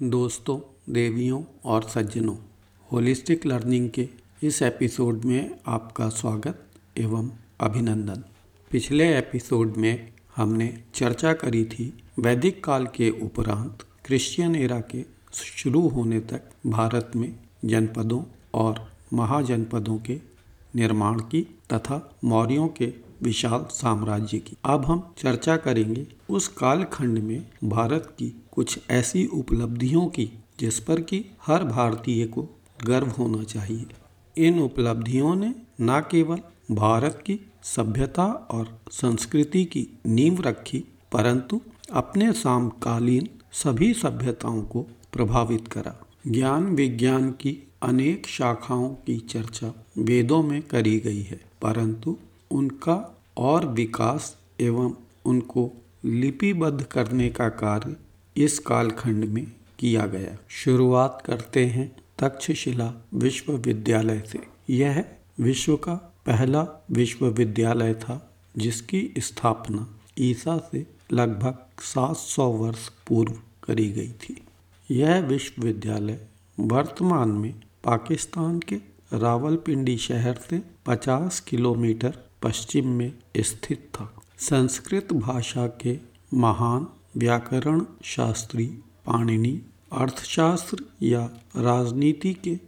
दोस्तों, देवियों और सज्जनों, होलिस्टिक लर्निंग के इस एपिसोड में आपका स्वागत एवं अभिनंदन। पिछले एपिसोड में हमने चर्चा करी थी वैदिक काल के उपरांत क्रिश्चियन एरा के शुरू होने तक भारत में जनपदों और महाजनपदों के निर्माण की तथा मौर्यों के विशाल साम्राज्य की। अब हम चर्चा करेंगे उस कालखंड में भारत की कुछ ऐसी उपलब्धियों की, जिस पर कि हर भारतीय को गर्व होना चाहिए। इन उपलब्धियों ने न केवल भारत की सभ्यता और संस्कृति की नींव रखी, परंतु अपने समकालीन सभी सभ्यताओं को प्रभावित करा। ज्ञान विज्ञान की अनेक शाखाओं की चर्चा वेदों में करी गई है, परंतु उनका और विकास एवं उनको लिपिबद्ध करने का कार्य इस कालखंड में किया गया। शुरुआत करते हैं तक्षशिला विश्वविद्यालय से। यह विश्व का पहला विश्वविद्यालय था जिसकी स्थापना ईसा से लगभग 700 वर्ष पूर्व करी गई थी। यह विश्वविद्यालय वर्तमान में पाकिस्तान के रावलपिंडी शहर से 50 किलोमीटर पश्चिम में स्थित था। संस्कृत भाषा के महान व्याकरण शास्त्री पाणिनि, अर्थशास्त्र या राजनीति के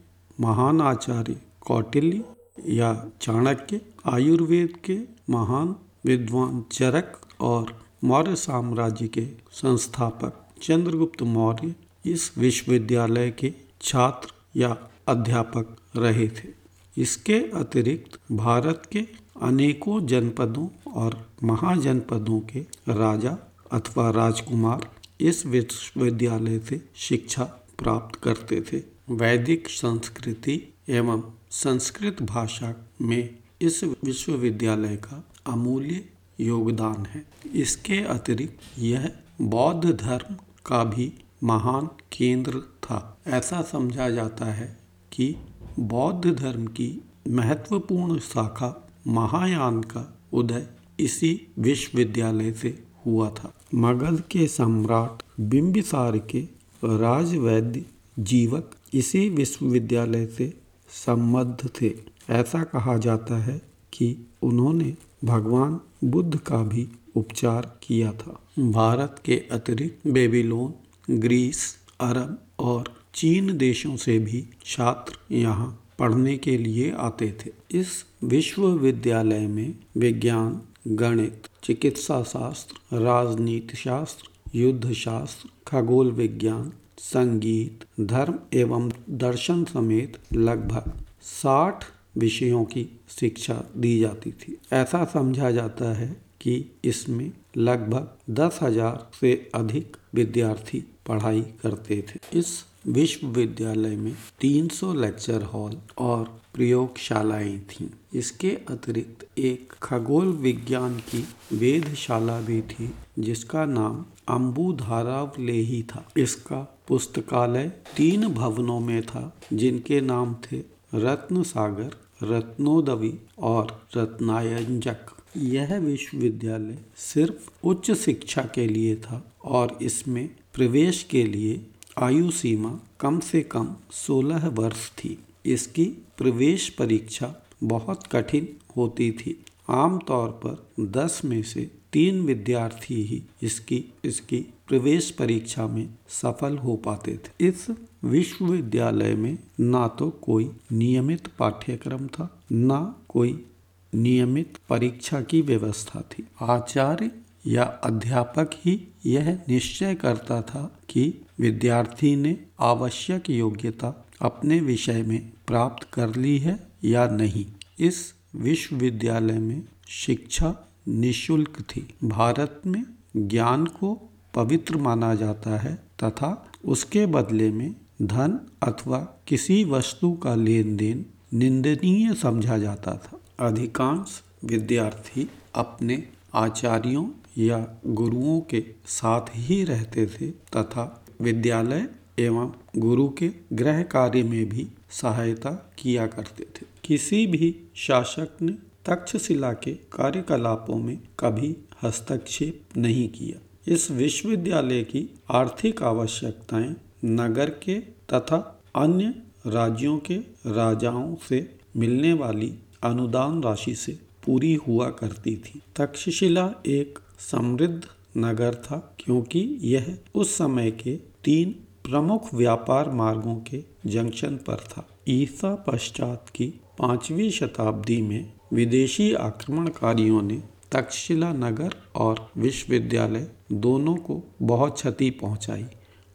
महान आचार्य कौटिल्य या चाणक्य, आयुर्वेद के महान विद्वान चरक और मौर्य साम्राज्य के संस्थापक चंद्रगुप्त मौर्य इस विश्वविद्यालय के छात्र या अध्यापक रहे थे। इसके अतिरिक्त भारत के अनेकों जनपदों और महाजनपदों के राजा अथवा राजकुमार इस विश्वविद्यालय से शिक्षा प्राप्त करते थे। वैदिक संस्कृति एवं संस्कृत भाषा में इस विश्वविद्यालय का अमूल्य योगदान है। इसके अतिरिक्त यह बौद्ध धर्म का भी महान केंद्र था। ऐसा समझा जाता है कि बौद्ध धर्म की महत्वपूर्ण शाखा महायान का उदय इसी विश्वविद्यालय से हुआ था। मगध के सम्राट बिंबिसार के राजवैद्य जीवक इसी विश्वविद्यालय से संबद्ध थे। ऐसा कहा जाता है कि उन्होंने भगवान बुद्ध का भी उपचार किया था। भारत के अतिरिक्त बेबीलोन, ग्रीस, अरब और चीन देशों से भी छात्र यहाँ पढ़ने के लिए आते थे। इस विश्वविद्यालय में विज्ञान, गणित चिकित्सा शास्त्र राजनीति शास्त्र युद्ध शास्त्र खगोल विज्ञान, संगीत, धर्म एवं दर्शन समेत लगभग साठ विषयों की शिक्षा दी जाती थी। ऐसा समझा जाता है कि इसमें लगभग दस हज़ार से अधिक विद्यार्थी पढ़ाई करते थे। इस विश्वविद्यालय में 300 लेक्चर हॉल और प्रयोगशालाएँ थीं। इसके अतिरिक्त एक खगोल विज्ञान की वेदशाला भी थी, जिसका नाम अम्बुधारावलेही था। इसका पुस्तकालय तीन भवनों में था, जिनके नाम थे रत्न सागर रत्नोदवी और रत्नायंजक। यह विश्वविद्यालय सिर्फ़ उच्च शिक्षा के लिए था और इसमें प्रवेश के लिए आयु सीमा कम से कम 16 वर्ष थी। इसकी प्रवेश परीक्षा बहुत कठिन होती थी। आमतौर पर 10 में से तीन विद्यार्थी ही इसकी इसकी प्रवेश परीक्षा में सफल हो पाते थे। इस विश्वविद्यालय में ना तो कोई नियमित पाठ्यक्रम था, ना कोई नियमित परीक्षा की व्यवस्था थी। आचार्य या अध्यापक ही यह निश्चय करता था कि विद्यार्थी ने आवश्यक योग्यता अपने विषय में प्राप्त कर ली है या नहीं। इस विश्वविद्यालय में शिक्षा निशुल्क थी। भारत में ज्ञान को पवित्र माना जाता है तथा उसके बदले में धन अथवा किसी वस्तु का लेन देन निंदनीय समझा जाता था। अधिकांश विद्यार्थी अपने आचार्यों या गुरुओं के साथ ही रहते थे तथा विद्यालय एवं गुरु के गृह कार्य में भी सहायता किया करते थे। किसी भी शासक ने तक्षशिला के कार्यकलापों में कभी हस्तक्षेप नहीं किया। इस विश्वविद्यालय की आर्थिक आवश्यकताएँ नगर के तथा अन्य राज्यों के राजाओं से मिलने वाली अनुदान राशि से पूरी हुआ करती थी। तक्षशिला एक समृद्ध नगर था क्योंकि यह उस समय के तीन प्रमुख व्यापार मार्गों के जंक्शन पर था। ईसा पश्चात की पांचवी शताब्दी में विदेशी आक्रमणकारियों ने तक्षशिला नगर और विश्वविद्यालय दोनों को बहुत क्षति पहुंचाई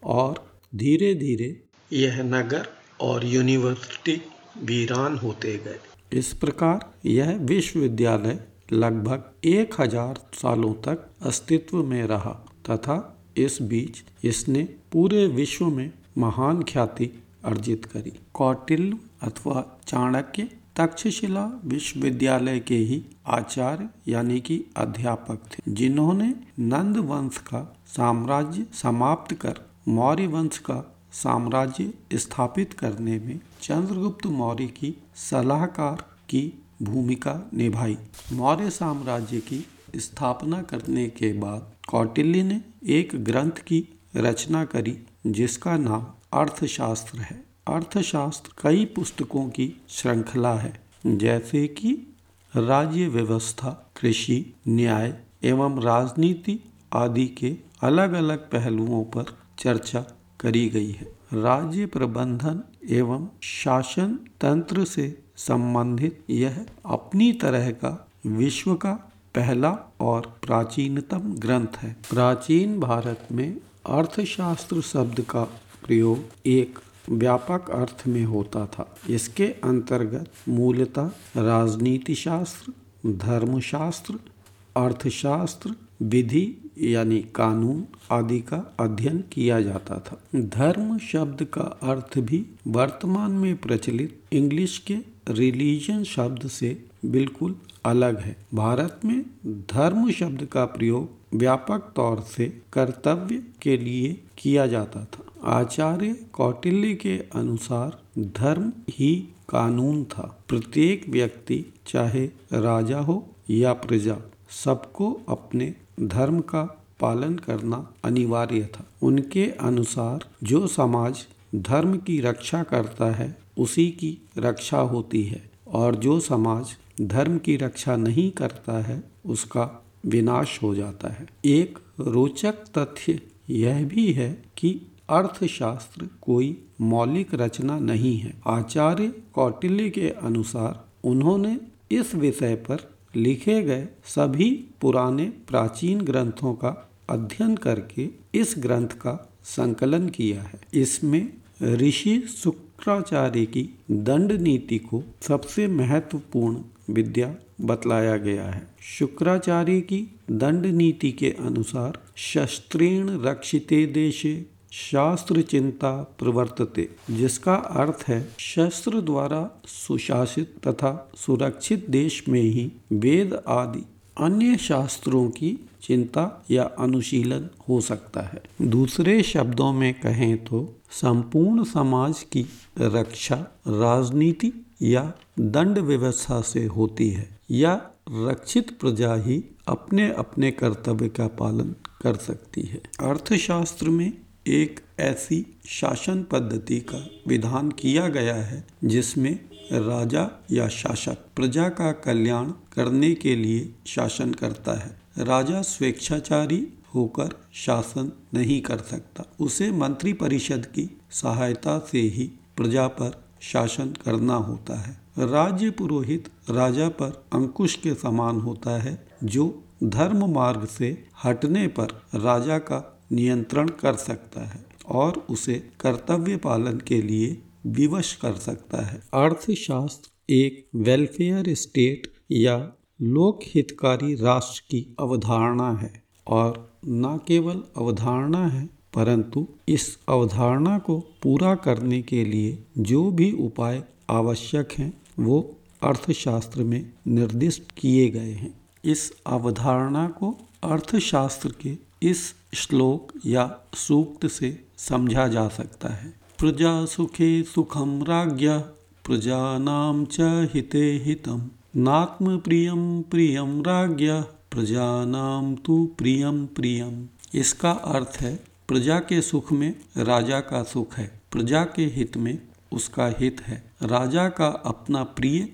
और धीरे धीरे यह नगर और यूनिवर्सिटी वीरान होते गए। इस प्रकार यह विश्वविद्यालय लगभग एक हज़ार सालों तक अस्तित्व में रहा तथा इस बीच इसने पूरे विश्व में महान ख्याति अर्जित करी। कौटिल्य अथवा चाणक्य तक्षशिला विश्वविद्यालय के ही आचार्य यानी कि अध्यापक थे, जिन्होंने नंद वंश का साम्राज्य समाप्त कर मौर्य वंश का साम्राज्य स्थापित करने में चंद्रगुप्त मौर्य की सलाहकार की भूमिका निभाई। मौर्य साम्राज्य की स्थापना करने के बाद कौटिल्य ने एक ग्रंथ की रचना करी, जिसका नाम अर्थशास्त्र है। अर्थशास्त्र कई पुस्तकों की श्रृंखला है, जैसे कि राज्य व्यवस्था, कृषि, न्याय एवं राजनीति आदि के अलग अलग पहलुओं पर चर्चा करी गई है। राज्य प्रबंधन एवं शासन तंत्र से संबंधित यह अपनी तरह का विश्व का पहला और प्राचीनतम ग्रंथ है। प्राचीन भारत में अर्थशास्त्र शब्द का प्रयोग एक व्यापक अर्थ में होता था। इसके अंतर्गत मूलतः राजनीति शास्त्र धर्मशास्त्र, अर्थशास्त्र, विधि यानी कानून आदि का अध्ययन किया जाता था। धर्म शब्द का अर्थ भी वर्तमान में प्रचलित इंग्लिश के रिलीजन शब्द से बिल्कुल अलग है। भारत में धर्म शब्द का प्रयोग व्यापक तौर से कर्तव्य के लिए किया जाता था। आचार्य कौटिल्य के अनुसार धर्म ही कानून था। प्रत्येक व्यक्ति, चाहे राजा हो या प्रजा, सबको अपने धर्म का पालन करना अनिवार्य था। उनके अनुसार जो समाज धर्म की रक्षा करता है उसी की रक्षा होती है। और जो समाज धर्म की रक्षा नहीं करता है, उसका विनाश हो जाता है। एक रोचक तथ्य यह भी है कि अर्थशास्त्र कोई मौलिक रचना नहीं है। आचार्य कौटिल्य के अनुसार उन्होंने इस विषय पर लिखे गए सभी पुराने प्राचीन ग्रंथों का अध्ययन करके इस ग्रंथ का संकलन किया है। इसमें ऋषि शुक्राचार्य की दंड नीति को सबसे महत्वपूर्ण विद्या बतलाया गया है। शुक्राचार्य की दंड नीति के अनुसार शस्त्रेण रक्षिते देशे, शास्त्र चिंता प्रवर्तते, जिसका अर्थ है शस्त्र द्वारा सुशासित तथा सुरक्षित देश में ही वेद आदि अन्य शास्त्रों की चिंता या अनुशीलन हो सकता है। दूसरे शब्दों में कहें तो संपूर्ण समाज की रक्षा राजनीति या दंड व्यवस्था से होती है, या रक्षित प्रजा ही अपने अपने कर्तव्य का पालन कर सकती है। अर्थशास्त्र में एक ऐसी शासन पद्धति का विधान किया गया है, जिसमें राजा या शासक प्रजा का कल्याण करने के लिए शासन करता है। राजा स्वेच्छाचारी होकर शासन नहीं कर सकता। उसे मंत्री परिषद की सहायता से ही प्रजा पर शासन करना होता है। राज्य पुरोहित राजा पर अंकुश के समान होता है, जो धर्म मार्ग से हटने पर राजा का नियंत्रण कर सकता है और उसे कर्तव्य पालन के लिए विवश कर सकता है। अर्थशास्त्र एक वेलफेयर स्टेट या लोक हितकारी राष्ट्र की अवधारणा है और न केवल अवधारणा है, परंतु इस अवधारणा को पूरा करने के लिए जो भी उपाय आवश्यक हैं, वो अर्थशास्त्र में निर्दिष्ट किए गए हैं। इस अवधारणा को अर्थशास्त्र के इस श्लोक या सूक्त से समझा जा सकता है। प्रजा सुखे सुखम राज्ञ प्रजानाम च हिते हितम। नात्म प्रियम प्रियम राज्ञ, प्रजानाम तु प्रियम प्रियम। इसका अर्थ है, प्रजा के सुख में राजा का सुख है, प्रजा के हित में उसका हित है। राजा का अपना प्रिय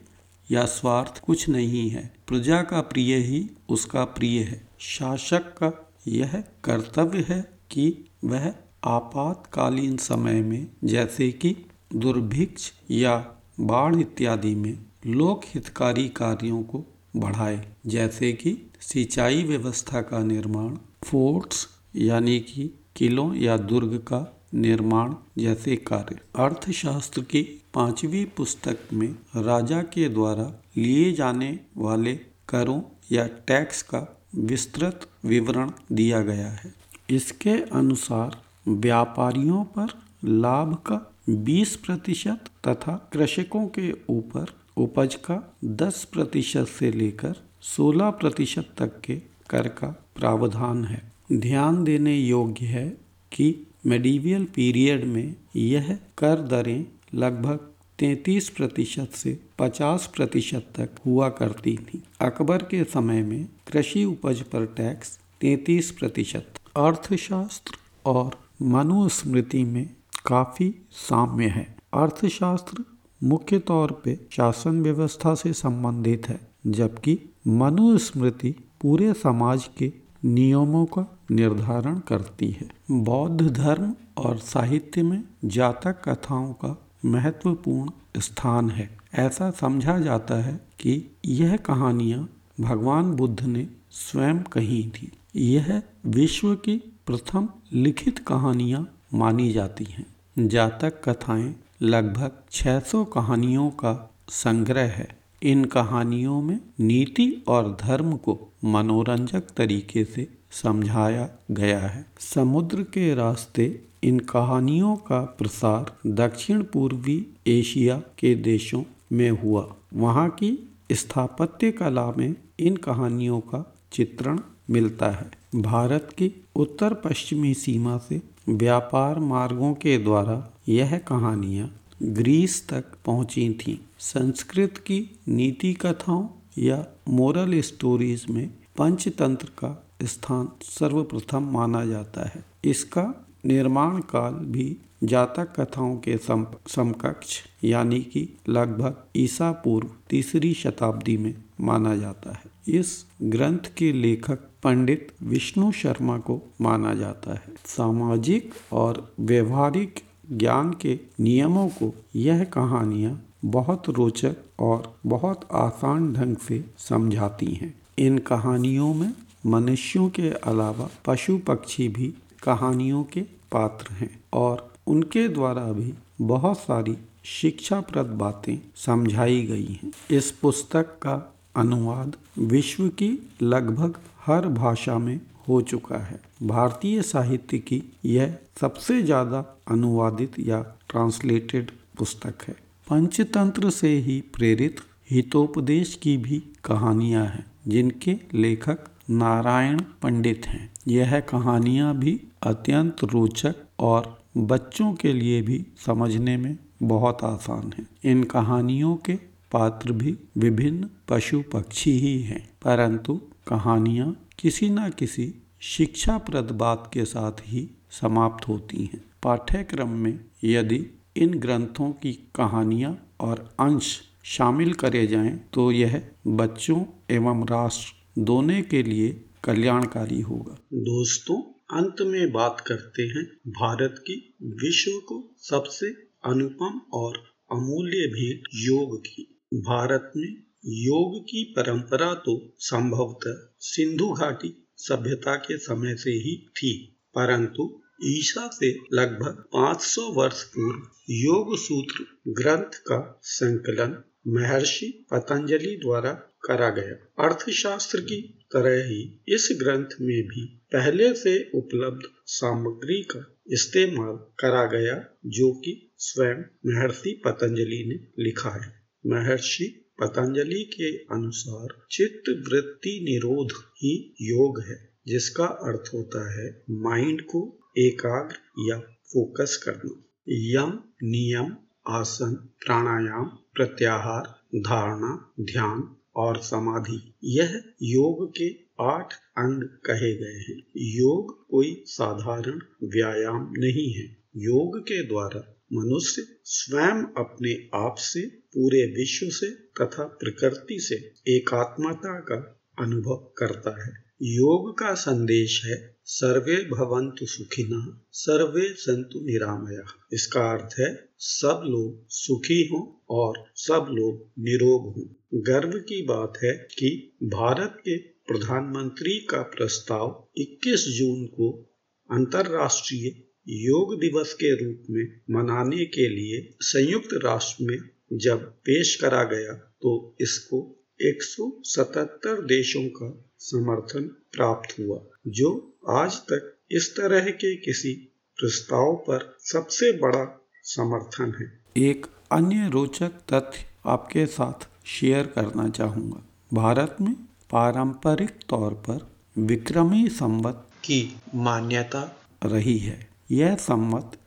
या स्वार्थ कुछ नहीं है, प्रजा का प्रिय ही उसका प्रिय है। शासक का यह कर्तव्य है कि वह आपातकालीन समय में, जैसे कि दुर्भिक्ष या बाढ़ इत्यादि में लोक हितकारी कार्यों को बढ़ाए, जैसे कि सिंचाई व्यवस्था का निर्माण, फोर्ट्स, यानी कि किलों या दुर्ग का निर्माण जैसे कार्य। अर्थशास्त्र की पांचवी पुस्तक में राजा के द्वारा लिए जाने वाले करों या टैक्स का विस्तृत विवरण दिया गया है। इसके अनुसार, व्यापारियों पर लाभ का 20 प्रतिशत तथा कृषकों के ऊपर उपज का 10 प्रतिशत से लेकर 16 प्रतिशत तक के कर का प्रावधान है। ध्यान देने योग्य है कि मेडिवियल पीरियड में यह कर दरें लगभग 33 प्रतिशत से 50 प्रतिशत तक हुआ करती थी। अकबर के समय में कृषि उपज पर टैक्स 33 प्रतिशत, अर्थशास्त्र और मनुस्मृति में काफ़ी साम्य है। अर्थशास्त्र मुख्य तौर पे शासन व्यवस्था से संबंधित है, जबकि मनुस्मृति पूरे समाज के नियमों का निर्धारण करती है। बौद्ध धर्म और साहित्य में जातक कथाओं का महत्वपूर्ण स्थान है। ऐसा समझा जाता है कि यह कहानियाँ भगवान बुद्ध ने स्वयं कही थी। यह विश्व की प्रथम लिखित कहानियाँ मानी जाती हैं। जातक कथाएँ लगभग 600 कहानियों का संग्रह है। इन कहानियों में नीति और धर्म को मनोरंजक तरीके से समझाया गया है। समुद्र के रास्ते इन कहानियों का प्रसार दक्षिण पूर्वी एशिया के देशों में हुआ। वहाँ की स्थापत्य कला में इन कहानियों का चित्रण मिलता है। भारत की उत्तर पश्चिमी सीमा से व्यापार मार्गों के द्वारा यह कहानियाँ ग्रीस तक पहुँची थीं। संस्कृत की नीति कथाओं या मोरल स्टोरीज में पंचतंत्र का स्थान सर्वप्रथम माना जाता है इसका निर्माण काल भी जातक कथाओं के समकक्ष, यानी कि लगभग ईसा पूर्व तीसरी शताब्दी में माना जाता है इस ग्रंथ के लेखक पंडित विष्णु शर्मा को माना जाता है। सामाजिक और व्यवहारिक ज्ञान के नियमों को यह कहानियाँ बहुत रोचक और बहुत आसान ढंग से समझाती हैं। इन कहानियों में मनुष्यों के अलावा पशु पक्षी भी कहानियों के पात्र हैं और उनके द्वारा भी बहुत सारी शिक्षाप्रद बातें समझाई गई हैं। इस पुस्तक का अनुवाद विश्व की लगभग हर भाषा में हो चुका है। भारतीय साहित्य की यह सबसे ज़्यादा अनुवादित या ट्रांसलेटेड पुस्तक है। पंचतंत्र से ही प्रेरित हितोपदेश की भी कहानियाँ हैं, जिनके लेखक नारायण पंडित हैं। यह कहानियाँ भी अत्यंत रोचक और बच्चों के लिए भी समझने में बहुत आसान है। इन कहानियों के पात्र भी विभिन्न पशु पक्षी ही हैं। परंतु कहानियाँ किसी न किसी शिक्षाप्रद बात के साथ ही समाप्त होती हैं। पाठ्यक्रम में यदि इन ग्रंथों की कहानियाँ और अंश शामिल करे जाएँ तो यह बच्चों एवं राष्ट्र दोनों के लिए कल्याणकारी होगा। दोस्तों, अंत में बात करते हैं भारत की विश्व को सबसे अनुपम और अमूल्य भेंट योग की। भारत में योग की परंपरा तो संभवतः सिंधु घाटी सभ्यता के समय से ही थी, परंतु ईसा से लगभग 500 वर्ष पूर्व योग सूत्र ग्रंथ का संकलन महर्षि पतंजलि द्वारा करा गया। अर्थशास्त्र की तरह ही इस ग्रंथ में भी पहले से उपलब्ध सामग्री का इस्तेमाल करा गया, जो कि स्वयं महर्षि पतंजलि ने लिखा है। महर्षि पतंजलि के अनुसार चित्त वृत्ति निरोध ही योग है, जिसका अर्थ होता है माइंड को एकाग्र या फोकस करना। यम, नियम, आसन, प्राणायाम, प्रत्याहार, धारणा, ध्यान और समाधि, यह योग के आठ अंग कहे गए हैं। योग कोई साधारण व्यायाम नहीं है। योग के द्वारा मनुष्य स्वयं अपने आप से, पूरे विश्व से तथा प्रकृति से एकात्मता का अनुभव करता है। योग का संदेश है, सर्वे भवंतु सुखिनः सर्वे संतु निरामया। इसका अर्थ है, सब लोग सुखी हों और सब लोग निरोग हों। गर्व की बात है कि भारत के प्रधानमंत्री का प्रस्ताव 21 जून को अंतर्राष्ट्रीय योग दिवस के रूप में मनाने के लिए संयुक्त राष्ट्र में जब पेश करा गया तो इसको 177 देशों का समर्थन प्राप्त हुआ, जो आज तक इस तरह के किसी प्रस्ताव पर सबसे बड़ा समर्थन है। एक अन्य रोचक तथ्य आपके साथ शेयर करना चाहूँगा। भारत में पारंपरिक तौर पर विक्रमी संवत की मान्यता रही है। यह संवत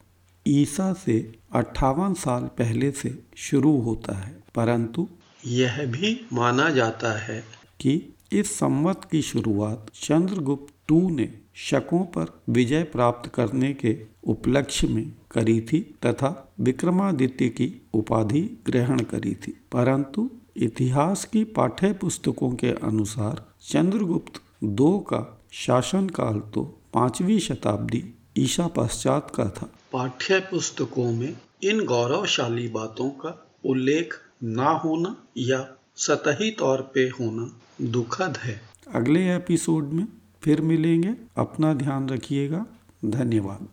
ईसा से अट्ठावन साल पहले से शुरू होता है। परंतु यह भी माना जाता है कि इस संवत की शुरुआत चंद्रगुप्त टू ने शकों पर विजय प्राप्त करने के उपलक्ष्य में करी थी तथा विक्रमादित्य की उपाधि ग्रहण करी थी। परंतु इतिहास की पाठ्य पुस्तकों के अनुसार चंद्रगुप्त दो का शासनकाल तो पांचवी शताब्दी ईसा पाश्चात का था। पाठ्य पुस्तकों में इन गौरवशाली बातों का उल्लेख ना होना या सतही तौर पे होना दुखद है। अगले एपिसोड में फिर मिलेंगे। अपना ध्यान रखिएगा। धन्यवाद।